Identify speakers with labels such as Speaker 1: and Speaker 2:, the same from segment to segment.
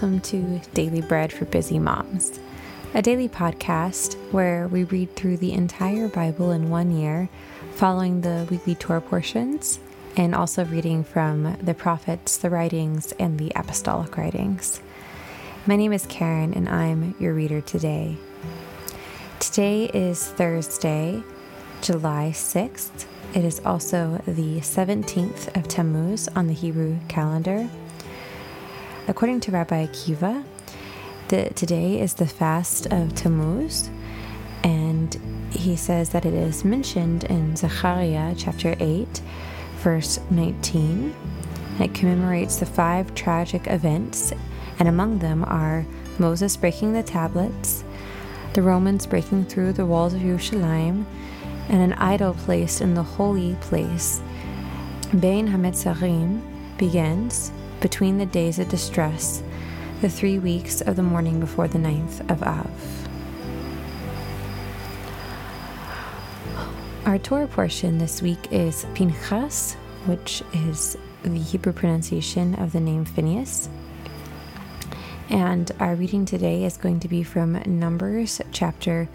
Speaker 1: welcome to Daily Bread for Busy Moms, a daily podcast where we read through the entire Bible in one year, following the weekly Torah portions, and also reading from the prophets, the writings, and the apostolic writings. My name is Karen, and I'm your reader today. Today is Thursday, July 6th. It is also the 17th of Tammuz on the Hebrew calendar. According to Rabbi Akiva, the, today is the fast of Tammuz, and he says that it is mentioned in Zechariah chapter 8, verse 19. It commemorates the five tragic events, and among them are Moses breaking the tablets, the Romans breaking through the walls of Jerusalem, and an idol placed in the holy place. Bein Hametzarim begins between the days of distress, the three weeks of the mourning before the ninth of Av. Our Torah portion this week is Pinchas, which is the Hebrew pronunciation of the name Phineas. And our reading today is going to be from Numbers chapter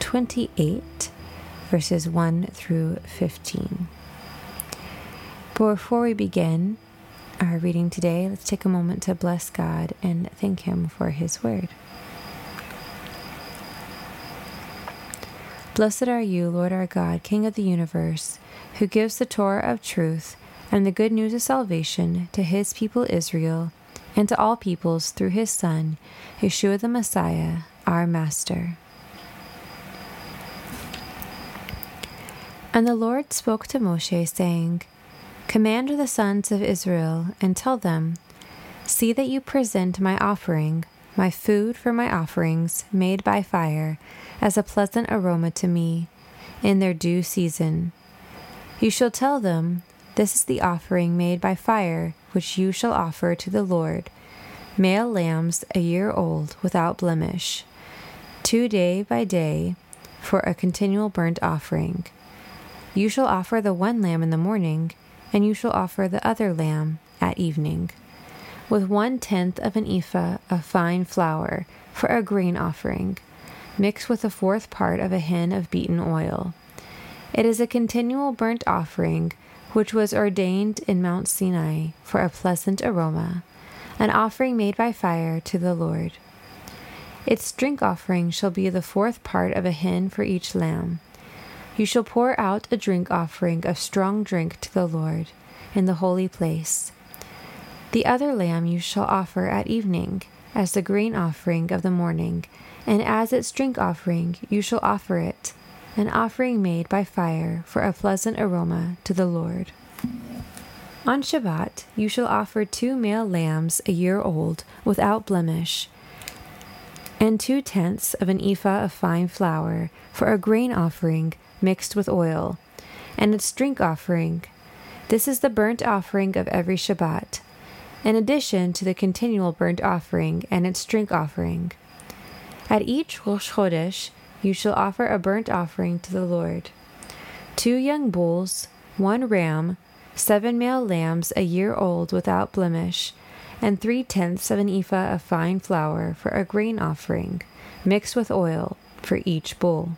Speaker 1: 28, verses 1 through 15. But before we begin, our reading today, let's take a moment to bless God and thank Him for His word. Blessed are you, Lord our God, King of the universe, who gives the Torah of truth and the good news of salvation to His people Israel and to all peoples through His Son, Yeshua the Messiah, our Master. And the Lord spoke to Moshe, saying, Command the sons of Israel, and tell them, See that you present my offering, my food for my offerings, made by fire, as a pleasant aroma to me, in their due season. You shall tell them, This is the offering made by fire, which you shall offer to the Lord male lambs a year old, without blemish, two day by day, for a continual burnt offering. You shall offer the one lamb in the morning and you shall offer the other lamb at evening, with one tenth of an ephah of fine flour for a grain offering, mixed with a fourth part of a hin of beaten oil. It is a continual burnt offering which was ordained in Mount Sinai for a pleasant aroma, an offering made by fire to the Lord. Its drink offering shall be the fourth part of a hin for each lamb you shall pour out a drink offering of strong drink to the Lord in the holy place. The other lamb you shall offer at evening as the grain offering of the morning, and as its drink offering you shall offer it, an offering made by fire for a pleasant aroma to the Lord. On Shabbat you shall offer two male lambs a year old without blemish, and two tenths of an ephah of fine flour for a grain offering mixed with oil, and its drink offering. This is the burnt offering of every Shabbat, in addition to the continual burnt offering and its drink offering. At each Rosh Chodesh, you shall offer a burnt offering to the Lord two young bulls, one ram, seven male lambs a year old without blemish, and three tenths of an ephah of fine flour for a grain offering, mixed with oil, for each bull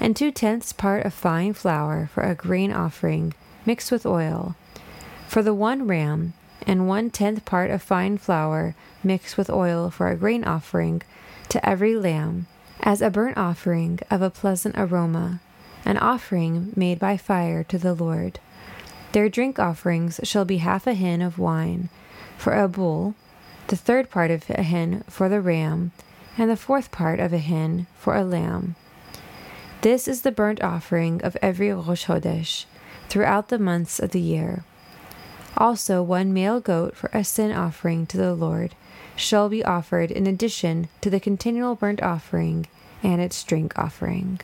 Speaker 1: and two tenths part of fine flour for a grain offering mixed with oil. For the one ram, and one tenth part of fine flour mixed with oil for a grain offering to every lamb, as a burnt offering of a pleasant aroma, an offering made by fire to the Lord. Their drink offerings shall be half a hin of wine for a bull, the third part of a hin for the ram, and the fourth part of a hin for a lamb. This is the burnt offering of every Rosh Chodesh throughout the months of the year. Also, one male goat for a sin offering to the Lord shall be offered in addition to the continual burnt offering and its drink offering.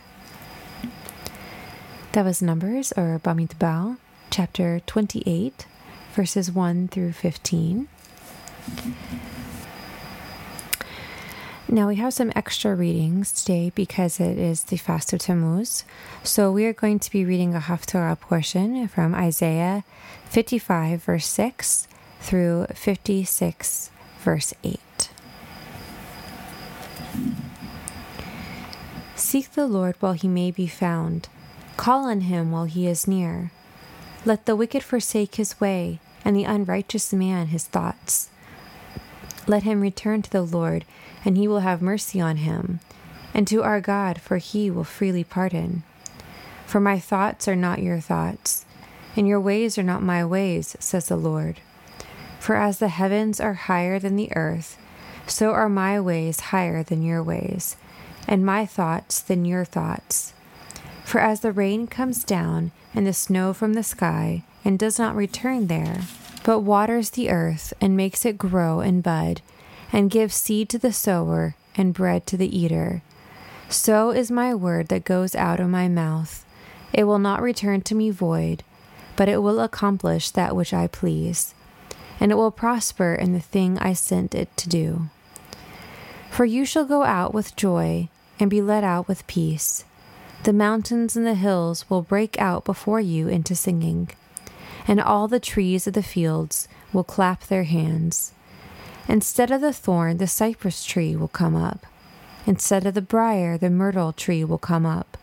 Speaker 1: That was Numbers or Bamidbar, chapter 28, verses 1 through 15. Now we have some extra readings today because it is the fast of Tammuz. So we are going to be reading a Haftorah portion from Isaiah 55 verse 6 through 56 verse 8. Seek the Lord while he may be found. Call on him while he is near. Let the wicked forsake his way, and the unrighteous man his thoughts. Let him return to the Lord and he will have mercy on him, and to our God, for he will freely pardon. For my thoughts are not your thoughts, and your ways are not my ways, says the Lord. For as the heavens are higher than the earth, so are my ways higher than your ways, and my thoughts than your thoughts. For as the rain comes down and the snow from the sky, and does not return there, but waters the earth and makes it grow and bud, and give seed to the sower and bread to the eater. So is my word that goes out of my mouth. It will not return to me void, but it will accomplish that which I please, and it will prosper in the thing I sent it to do. For you shall go out with joy and be led out with peace. The mountains and the hills will break out before you into singing and all the trees of the fields will clap their hands. Instead of the thorn, the cypress tree will come up. Instead of the brier, the myrtle tree will come up.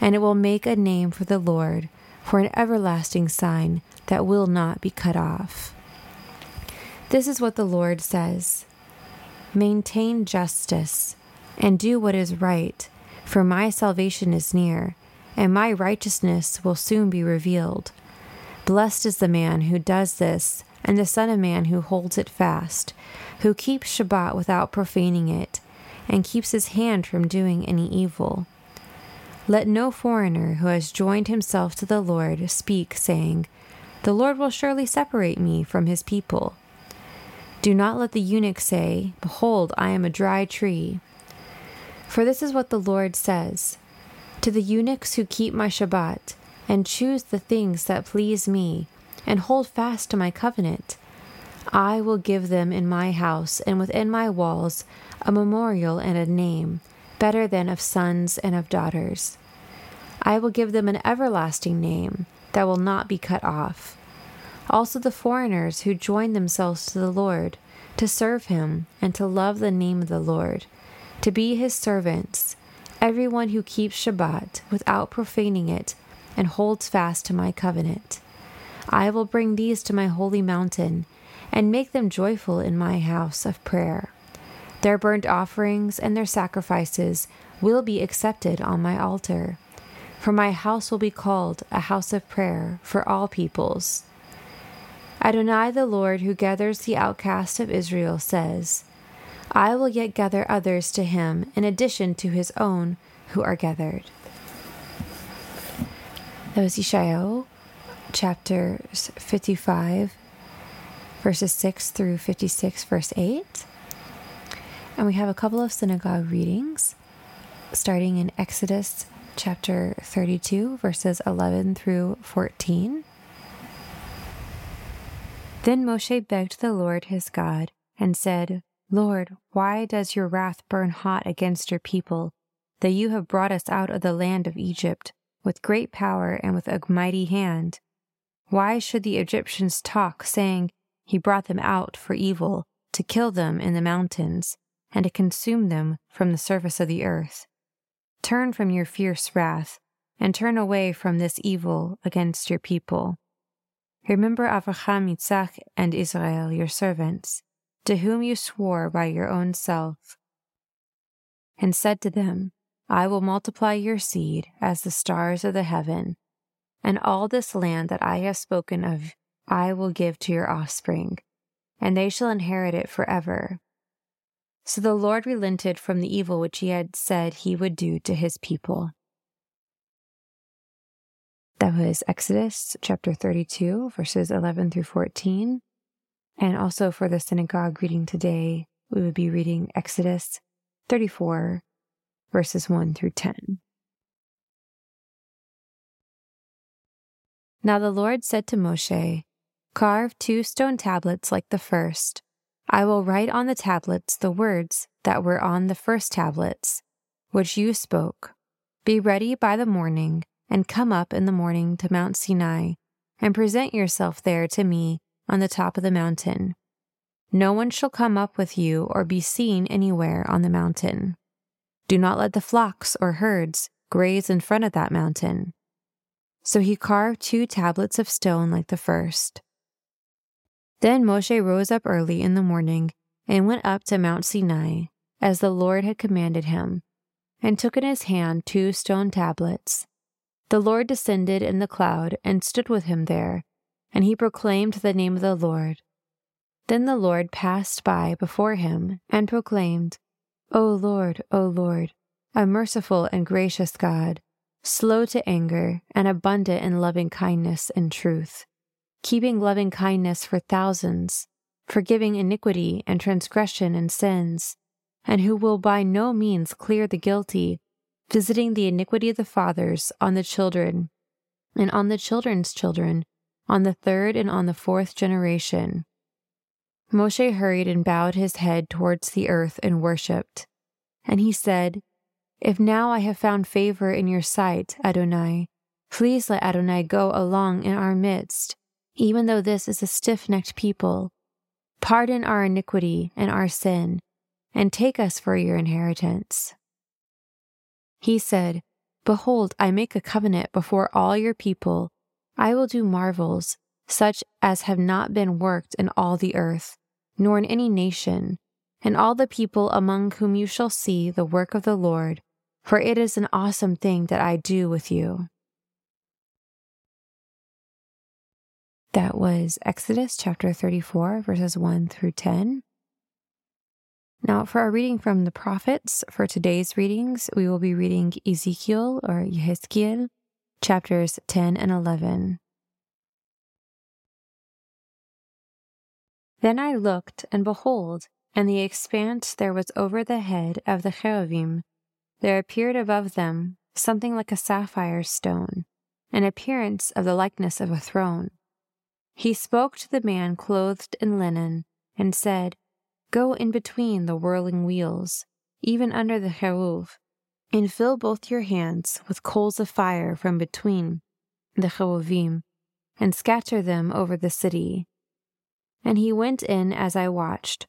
Speaker 1: And it will make a name for the Lord, for an everlasting sign that will not be cut off. This is what the Lord says Maintain justice and do what is right, for my salvation is near, and my righteousness will soon be revealed. Blessed is the man who does this, and the Son of Man who holds it fast, who keeps Shabbat without profaning it, and keeps his hand from doing any evil. Let no foreigner who has joined himself to the Lord speak, saying, The Lord will surely separate me from his people. Do not let the eunuch say, Behold, I am a dry tree. For this is what the Lord says To the eunuchs who keep my Shabbat, and choose the things that please me, and hold fast to my covenant. I will give them in my house and within my walls a memorial and a name, better than of sons and of daughters. I will give them an everlasting name that will not be cut off. Also, the foreigners who join themselves to the Lord, to serve him, and to love the name of the Lord, to be his servants, everyone who keeps Shabbat without profaning it and holds fast to my covenant. I will bring these to my holy mountain and make them joyful in my house of prayer. Their burnt offerings and their sacrifices will be accepted on my altar, for my house will be called a house of prayer for all peoples. Adonai, the Lord who gathers the outcast of Israel, says, I will yet gather others to him in addition to his own who are gathered. That was Yeshayahu, chapter 55, verses 6 through 56, verse 8. And we have a couple of synagogue readings, starting in Exodus chapter 32, verses 11 through 14. Then Moshe begged the Lord his God and said, Lord, why does your wrath burn hot against your people, that you have brought us out of the land of Egypt? with great power and with a mighty hand. Why should the Egyptians talk, saying, He brought them out for evil, to kill them in the mountains, and to consume them from the surface of the earth? Turn from your fierce wrath, and turn away from this evil against your people. Remember Avraham, Yitzhak, and Israel, your servants, to whom you swore by your own self, and said to them, I will multiply your seed as the stars of the heaven, and all this land that I have spoken of I will give to your offspring, and they shall inherit it forever. So the Lord relented from the evil which he had said he would do to his people. That was Exodus chapter 32, verses 11 through 14. And also for the synagogue reading today, we would be reading Exodus 34, verses 1 through 10. Now the Lord said to Moshe, Carve two stone tablets like the first. I will write on the tablets the words that were on the first tablets, which you spoke. Be ready by the morning, and come up in the morning to Mount Sinai, and present yourself there to me on the top of the mountain. No one shall come up with you or be seen anywhere on the mountain. Do not let the flocks or herds graze in front of that mountain. So he carved two tablets of stone like the first. Then Moshe rose up early in the morning and went up to Mount Sinai, as the Lord had commanded him, and took in his hand two stone tablets. The Lord descended in the cloud and stood with him there, and he proclaimed the name of the Lord. Then the Lord passed by before him and proclaimed, O Lord, O Lord, a merciful and gracious God, slow to anger and abundant in loving kindness and truth, keeping loving kindness for thousands, forgiving iniquity and transgression and sins, and who will by no means clear the guilty, visiting the iniquity of the fathers on the children, and on the children's children, on the third and on the fourth generation. Moshe hurried and bowed his head towards the earth and worshipped. And he said, If now I have found favor in your sight, Adonai, please let Adonai go along in our midst, even though this is a stiff necked people. Pardon our iniquity and our sin, and take us for your inheritance. He said, Behold, I make a covenant before all your people. I will do marvels, such as have not been worked in all the earth nor in any nation, and all the people among whom you shall see the work of the Lord, for it is an awesome thing that I do with you. That was Exodus chapter 34, verses 1 through 10. Now, for our reading from the prophets, for today's readings, we will be reading Ezekiel or Yehezkiel, chapters 10 and 11. Then I looked, and behold, in the expanse there was over the head of the cherubim, there appeared above them something like a sapphire stone, an appearance of the likeness of a throne. He spoke to the man clothed in linen, and said, Go in between the whirling wheels, even under the cheruv, and fill both your hands with coals of fire from between the cheruvim, and scatter them over the city and he went in as I watched.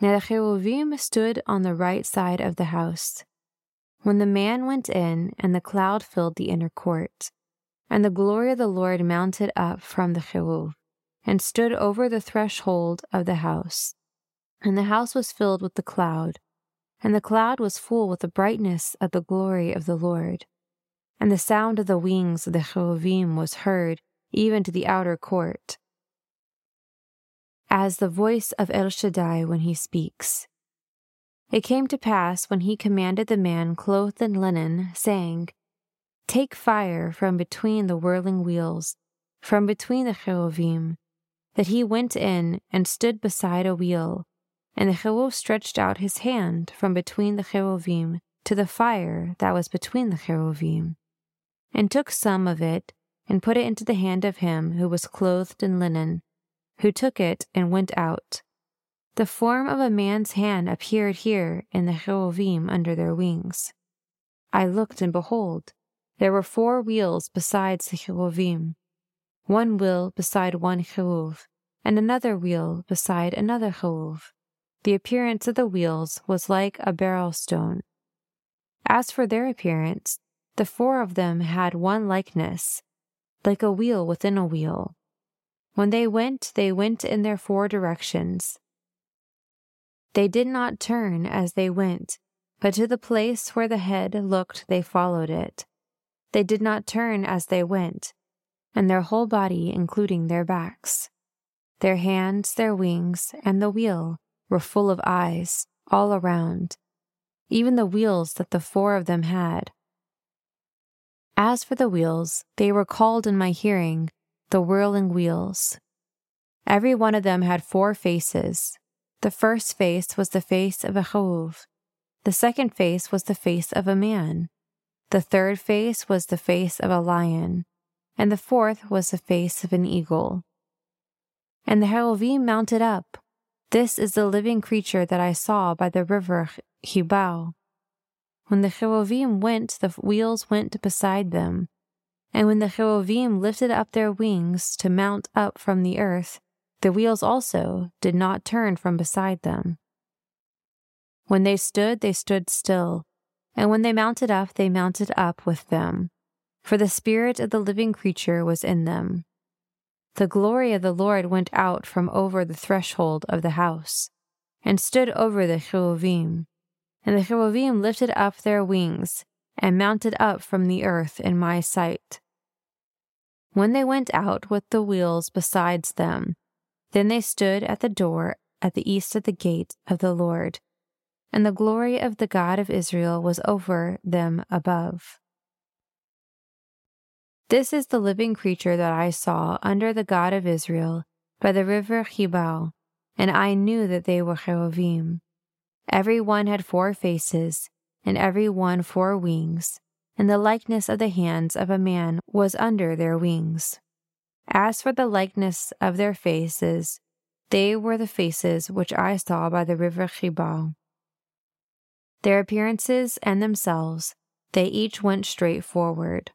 Speaker 1: Now the cherubim stood on the right side of the house. When the man went in, and the cloud filled the inner court, and the glory of the Lord mounted up from the cherub, and stood over the threshold of the house. And the house was filled with the cloud, and the cloud was full with the brightness of the glory of the Lord. And the sound of the wings of the cherubim was heard even to the outer court as the voice of El Shaddai when he speaks. It came to pass when he commanded the man clothed in linen, saying, Take fire from between the whirling wheels, from between the cherubim, that he went in and stood beside a wheel, and the cherub stretched out his hand from between the cherubim to the fire that was between the cherubim, and took some of it and put it into the hand of him who was clothed in linen, who took it and went out. The form of a man's hand appeared here in the cherubim under their wings. I looked, and behold, there were four wheels besides the cherubim, one wheel beside one cherub, and another wheel beside another cherub. The appearance of the wheels was like a beryl stone. As for their appearance, the four of them had one likeness, like a wheel within a wheel. When they went, they went in their four directions. They did not turn as they went, but to the place where the head looked, they followed it. They did not turn as they went, and their whole body, including their backs. Their hands, their wings, and the wheel were full of eyes all around, even the wheels that the four of them had. As for the wheels, they were called in my hearing the whirling wheels. Every one of them had four faces. The first face was the face of a chauv. The second face was the face of a man. The third face was the face of a lion. And the fourth was the face of an eagle. And the cheruvim mounted up. This is the living creature that I saw by the river Chebar. When the cheruvim went, the wheels went beside them, and when the cheruvim lifted up their wings to mount up from the earth, the wheels also did not turn from beside them. When they stood, they stood still, and when they mounted up, they mounted up with them, for the spirit of the living creature was in them. The glory of the Lord went out from over the threshold of the house, and stood over the cherubim. And the cherubim lifted up their wings, and mounted up from the earth in my sight. When they went out with the wheels besides them, then they stood at the door at the east of the gate of the Lord and the glory of the God of Israel was over them above. This is the living creature that I saw under the God of Israel by the river Chebar, and I knew that they were cherubim. Every one had four faces, and every one four wings, and the likeness of the hands of a man was under their wings. As for the likeness of their faces, they were the faces which I saw by the river Chebar. Their appearances and themselves, they each went straight forward.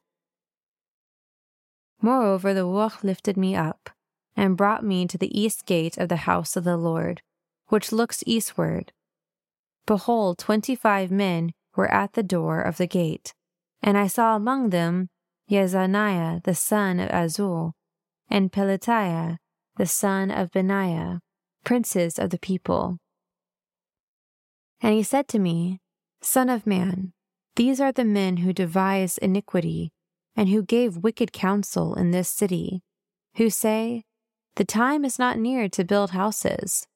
Speaker 1: Moreover, the Ruach lifted me up, and brought me to the east gate of the house of the Lord, which looks eastward. Behold, twenty five men were at the door of the gate, and I saw among them Yezaniah the son of Azul, and Pelatiah the son of Benaiah, princes of the people. And he said to me, Son of man, these are the men who devise iniquity, and who gave wicked counsel in this city, who say, The time is not near to build houses.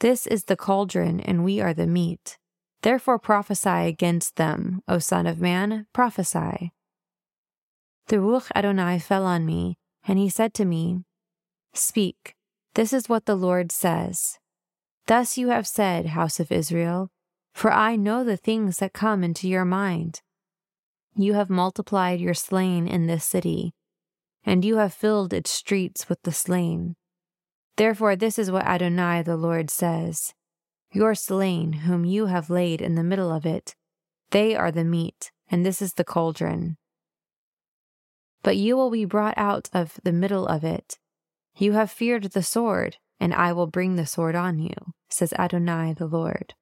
Speaker 1: This is the cauldron, and we are the meat. Therefore prophesy against them, O Son of Man, prophesy. The Ruach Adonai fell on me, and he said to me, Speak, this is what the Lord says. Thus you have said, house of Israel, for I know the things that come into your mind. You have multiplied your slain in this city, and you have filled its streets with the slain. Therefore, this is what Adonai the Lord says Your slain, whom you have laid in the middle of it, they are the meat, and this is the cauldron. But you will be brought out of the middle of it. You have feared the sword, and I will bring the sword on you says Adonai the Lord.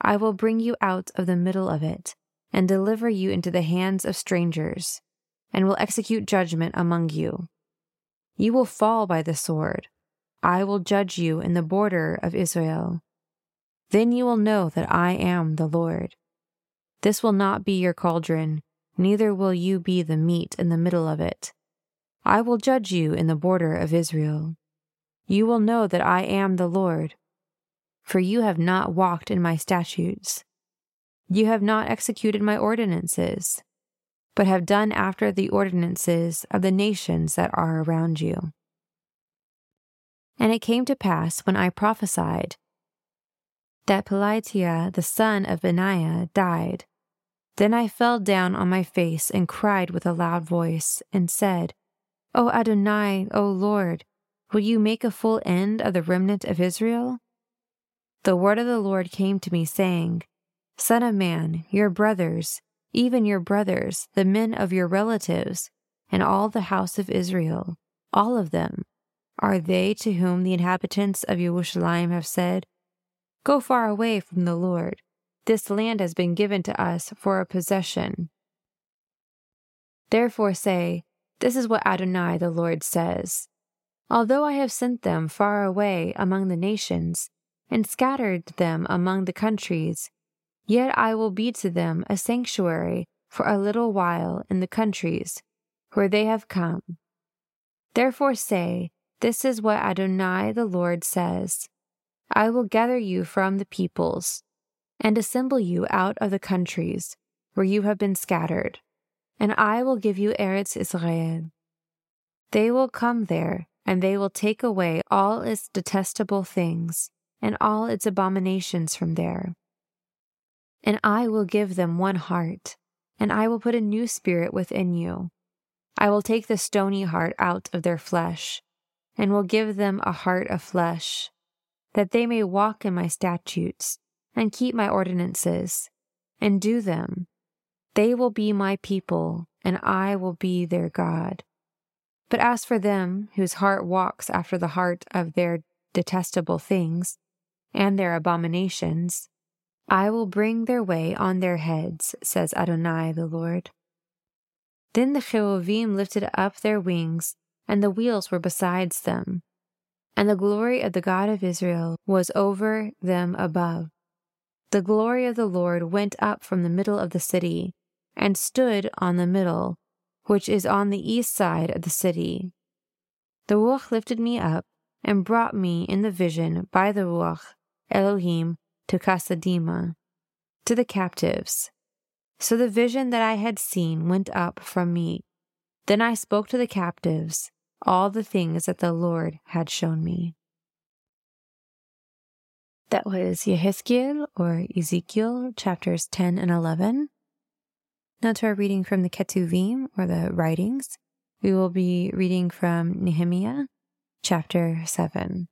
Speaker 1: I will bring you out of the middle of it, and deliver you into the hands of strangers, and will execute judgment among you. You will fall by the sword. I will judge you in the border of Israel. Then you will know that I am the Lord. This will not be your cauldron, neither will you be the meat in the middle of it. I will judge you in the border of Israel. You will know that I am the Lord for you have not walked in my statutes. You have not executed my ordinances, but have done after the ordinances of the nations that are around you. And it came to pass when I prophesied that Pelatiah the son of Benaiah died. Then I fell down on my face and cried with a loud voice, and said, O Adonai, O Lord, will you make a full end of the remnant of Israel? the word of the Lord came to me, saying, Son of man, your brothers, even your brothers, the men of your relatives, and all the house of Israel, all of them, are they to whom the inhabitants of Jerusalem have said, Go far away from the Lord. This land has been given to us for a possession. Therefore say, This is what Adonai the Lord says. Although I have sent them far away among the nations, and scattered them among the countries. Yet I will be to them a sanctuary for a little while in the countries where they have come. Therefore say, This is what Adonai the Lord says I will gather you from the peoples, and assemble you out of the countries where you have been scattered, and I will give you Eretz Israel. They will come there, and they will take away all its detestable things and all its abominations from there. And I will give them one heart, and I will put a new spirit within you. I will take the stony heart out of their flesh, and will give them a heart of flesh, that they may walk in my statutes, and keep my ordinances, and do them. They will be my people, and I will be their God. But as for them whose heart walks after the heart of their detestable things, and their abominations, I will bring their way on their heads, says Adonai the Lord. Then the cherubim lifted up their wings, and the wheels were besides them. And the glory of the God of Israel was over them above. The glory of the Lord went up from the middle of the city, and stood on the middle, which is on the east side of the city. The Ruach lifted me up, and brought me in the vision by the Ruach Elohim to Kasadima, to the captives. So the vision that I had seen went up from me. Then I spoke to the captives all the things that the Lord had shown me. That was Yehezkiel or Ezekiel chapters 10 and 11. Now to our reading from the Ketuvim or the writings. We will be reading from Nehemiah chapter 7.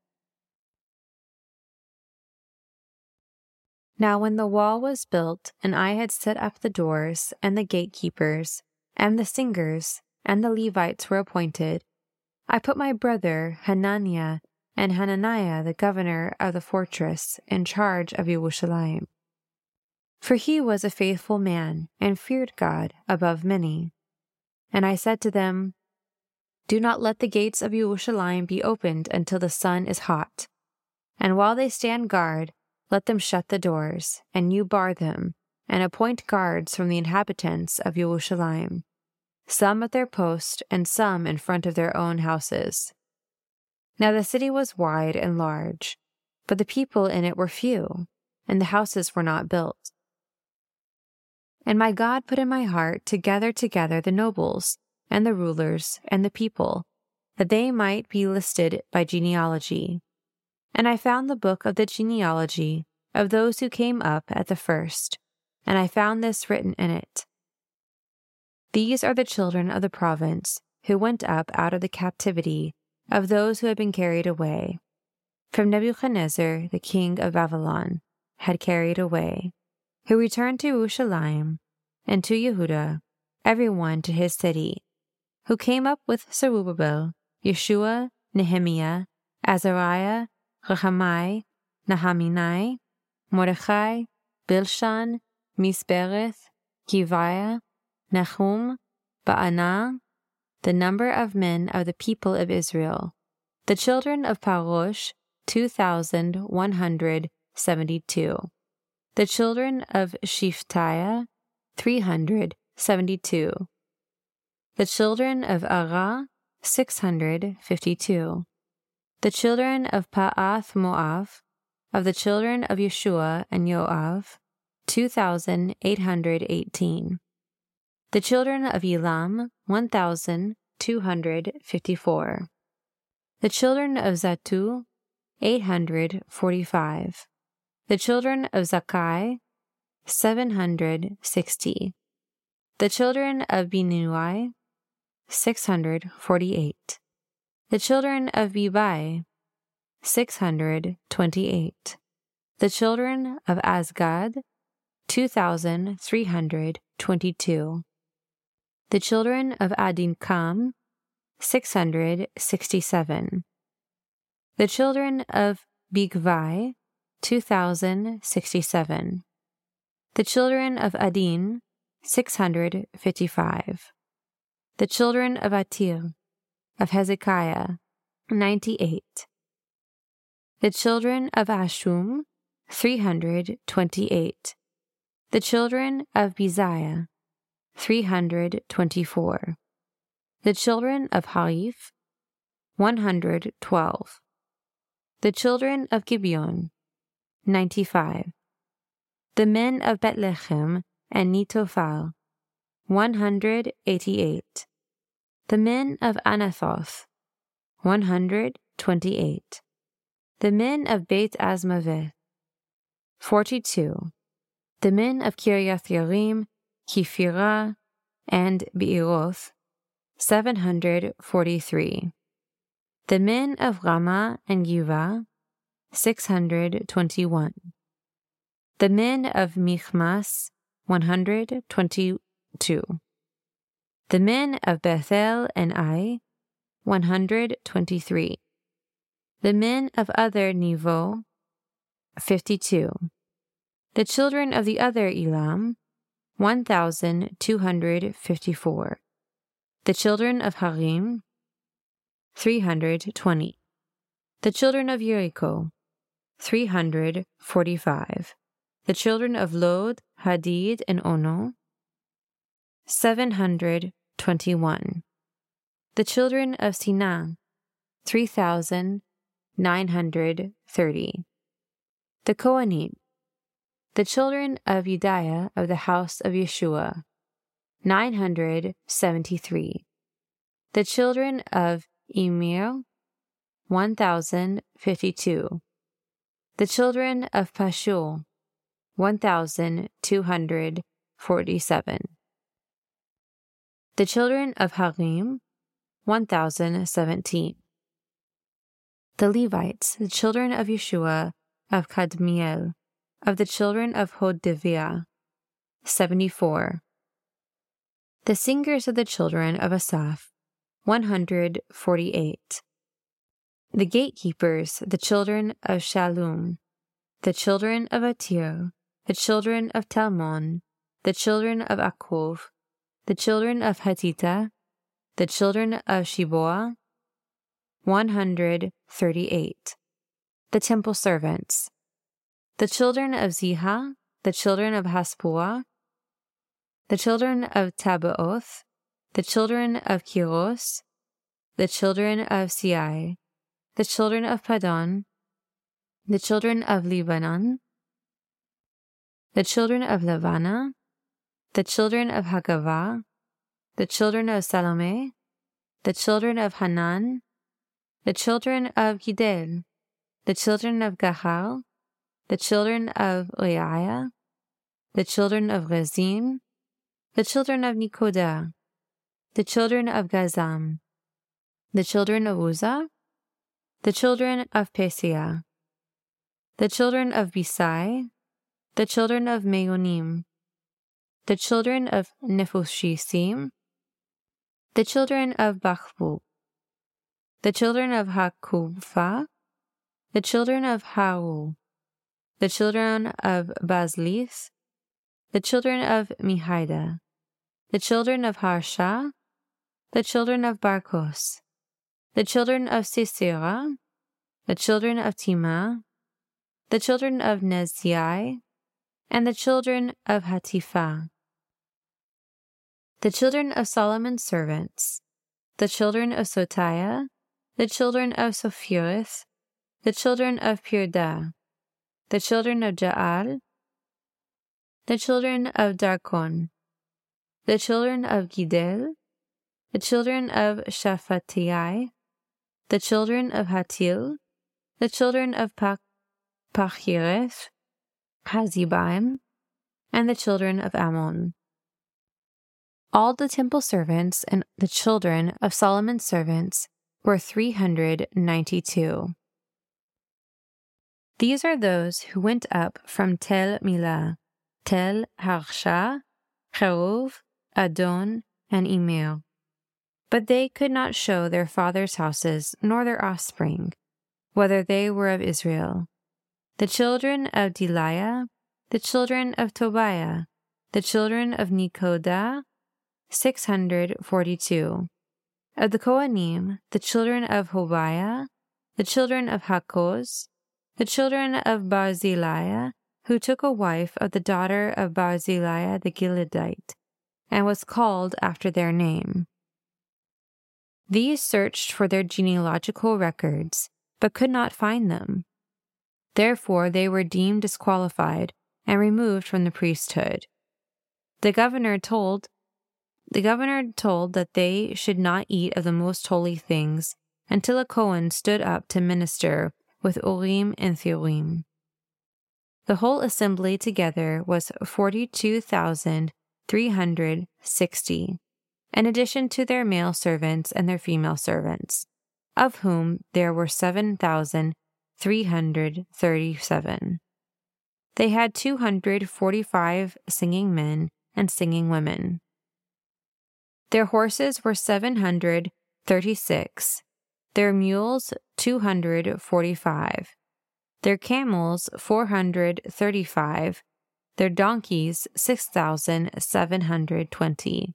Speaker 1: Now, when the wall was built, and I had set up the doors, and the gatekeepers, and the singers, and the Levites were appointed, I put my brother Hananiah and Hananiah, the governor of the fortress, in charge of Yerushalayim. For he was a faithful man, and feared God above many. And I said to them, Do not let the gates of Yerushalayim be opened until the sun is hot. And while they stand guard, let them shut the doors, and you bar them, and appoint guards from the inhabitants of Yerushalayim, some at their post, and some in front of their own houses. Now the city was wide and large, but the people in it were few, and the houses were not built. And my God put in my heart to gather together the nobles, and the rulers, and the people, that they might be listed by genealogy and I found the book of the genealogy of those who came up at the first, and I found this written in it. These are the children of the province who went up out of the captivity of those who had been carried away, from Nebuchadnezzar, the king of Babylon, had carried away, who returned to Jerusalem and to Yehuda, every one to his city, who came up with Zerubbabel, Yeshua, Nehemiah, Azariah, Rahamai, Nahaminai, Mordechai, Bilshan, Misbereth, Kiviah, Nahum, Baanah, the number of men of the people of Israel. The children of Parosh, 2,172. The children of Shephatiah, 372. The children of Arah, 652. The children of Pa'ath Moav, of the children of Yeshua and Yoav, 2,818. The children of Elam, 1,254. The children of Zattu, 845. The children of Zakkai, 760. The children of Binuai, 648. The children of Bebai, 628. The children of Azgad, 2,322. The children of Adin Adinkam, 667. The children of Bigvai, 2,067. The children of Adin, 655. The children of Atir, of Hezekiah, 98. The children of Ashum, 328. The children of Beziah, 324. The children of Harif, 112. The children of Gibeon, 95. The men of Bethlehem and Netophal, 188. The men of Anathoth, 128. The men of Beit Azmaveth, 42. The men of Kiriath Yarim, Kifira, and Beeroth, 743. The men of Ramah and Giva, 621. The men of Michmas, 122. The men of Bethel and Ai, 123. The men of other Nevo, 52. The children of the other Elam, 1,254. The children of Harim, 320. The children of Jericho, 345. The children of Lod, Hadid, and Ono, 721. The children of Sinan, 3,930. The Kohanim, the children of Udiah of the house of Yeshua, 973. The children of Emir, 1052. The children of Pashul, 1247. The children of Harim, 1017. The Levites, the children of Yeshua, of Kadmiel, of the children of Hodaviah, 74. The singers of the children of Asaph, 148. The gatekeepers, the children of Shallum, the children of Atir, the children of Talmon, the children of Akov, the children of Hatita, the children of Shiboah, 138. The temple servants, the children of Ziha, the children of Haspuah, the children of Tabaoth, the children of Kiros, the children of Siai, the children of Padon, the children of Lebanon, the children of Levana, the children of Hagavah, the children of Salome, the children of Hanan, the children of Gidel, the children of Gahal, the children of Reiah, the children of Rezin, the children of Nikoda, the children of Gazam, the children of Uzzah, the children of Pesia, the children of Besai, the children of Meonim, the children of Nephushisim, the children of Bachbu, the children of Hakubfa, the children of Haul, the children of Bazlith, the children of Mihida, the children of Harsha, the children of Barkos, the children of Sisera, the children of Tima, the children of Nezai, and the children of Hatipha. The children of Solomon's servants, the children of Sotiah, the children of Sophirith, the children of Pirdah, the children of Jaal, the children of Darkon, the children of Gidel, the children of Shaphatiai, the children of Hatil, the children of Pach- Pachireth, Hazibaim, and the children of Ammon. All the temple servants and the children of Solomon's servants were 392. These are those who went up from Tel Milah, Tel Harsha, Cherov, Adon, and Emil. But they could not show their fathers' houses nor their offspring, whether they were of Israel. The children of Deliah, the children of Tobiah, the children of Nekoda, 642. Of the Kohanim, the children of Hobiah, the children of Hakkoz, the children of Barzillai, who took a wife of the daughter of Barzillai the Gileadite, and was called after their name. These searched for their genealogical records, but could not find them. Therefore, they were deemed disqualified and removed from the priesthood. The governor told the governor told that they should not eat of the most holy things until a Cohen stood up to minister with Urim and Thummim. The whole assembly together was 42,360, in addition to their male servants and their female servants, of whom there were 7,337. They had 245 singing men and singing women. Their horses were 736 their mules 245, their camels 435, their donkeys 6,720.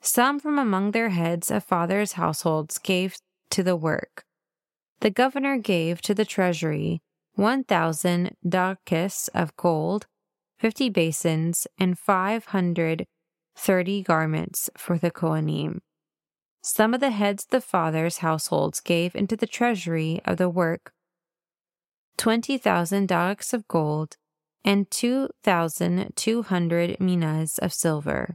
Speaker 1: Some from among their heads of fathers' households gave to the work. The governor gave to the treasury 1,000 darics of gold, 50 basins, and 530 garments for the Kohanim. Some of the heads of the fathers' households gave into the treasury of the work 20,000 darics of gold and 2,200 minas of silver.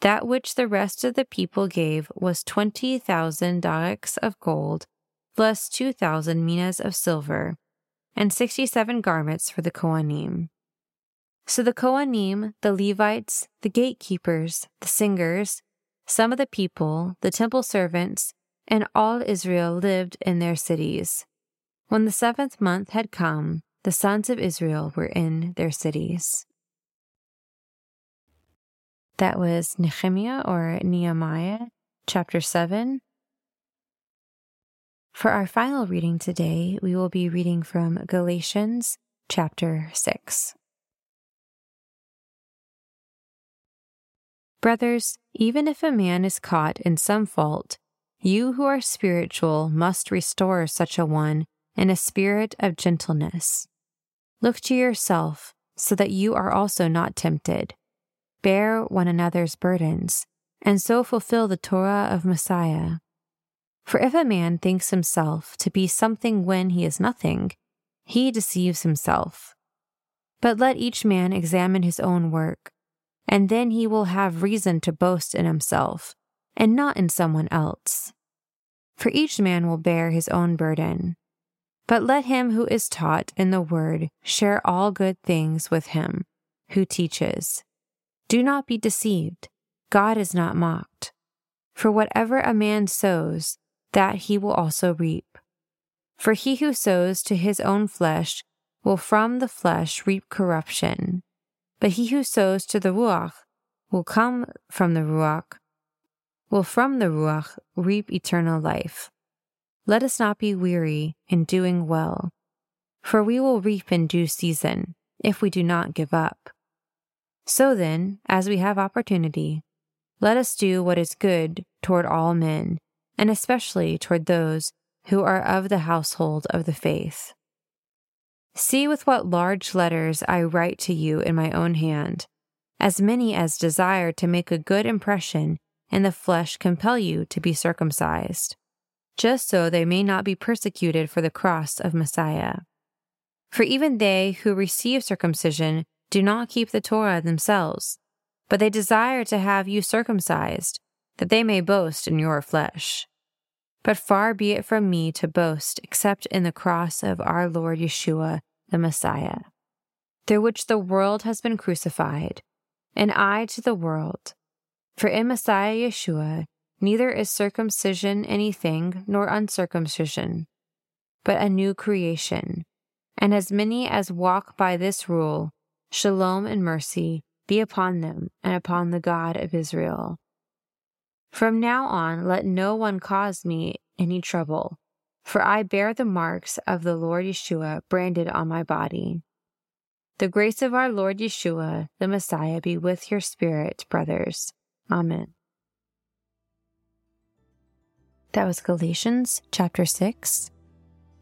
Speaker 1: That which the rest of the people gave was 20,000 darics of gold, plus 2,000 minas of silver, and 67 garments for the Kohanim. So the Kohanim, the Levites, the gatekeepers, the singers, some of the people, the temple servants, and all Israel lived in their cities. When the seventh month had come, the sons of Israel were in their cities. That was Nehemiah or Nehemiah, chapter 7. For our final reading today, we will be reading from Galatians, chapter 6. Brothers, even if a man is caught in some fault, you who are spiritual must restore such a one in a spirit of gentleness. Look to yourself so that you are also not tempted. Bear one another's burdens, and so fulfill the Torah of Messiah. For if a man thinks himself to be something when he is nothing, he deceives himself. But let each man examine his own work and then he will have reason to boast in himself, and not in someone else. For each man will bear his own burden. But let him who is taught in the word share all good things with him who teaches. Do not be deceived. God is not mocked. For whatever a man sows, that he will also reap. For he who sows to his own flesh will from the flesh reap corruption but he who sows to the Ruach will come from the Ruach, will from the Ruach reap eternal life. Let us not be weary in doing well, for we will reap in due season if we do not give up. So then, as we have opportunity, let us do what is good toward all men, and especially toward those who are of the household of the faith. See with what large letters I write to you in my own hand. As many as desire to make a good impression in the flesh compel you to be circumcised, just so they may not be persecuted for the cross of Messiah. For even they who receive circumcision do not keep the Torah themselves, but they desire to have you circumcised, that they may boast in your flesh. But far be it from me to boast except in the cross of our Lord Yeshua, the Messiah, through which the world has been crucified, and I to the world. For in Messiah Yeshua, neither is circumcision anything nor uncircumcision, but a new creation. And as many as walk by this rule, shalom and mercy be upon them and upon the God of Israel. From now on, let no one cause me any trouble, for I bear the marks of the Lord Yeshua branded on my body. The grace of our Lord Yeshua, the Messiah, be with your spirit, brothers. Amen. That was Galatians chapter 6.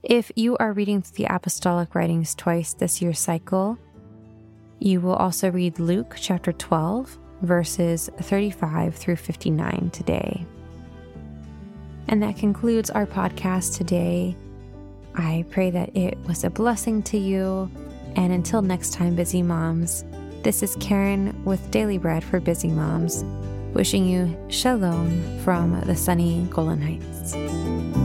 Speaker 1: If you are reading the apostolic writings twice this year cycle, you will also read Luke chapter 12 verses 35 through 59 today. And that concludes our podcast today. I pray that it was a blessing to you. And until next time, busy moms, this is Karen with Daily Bread for Busy Moms, wishing you shalom from the sunny Golan Heights.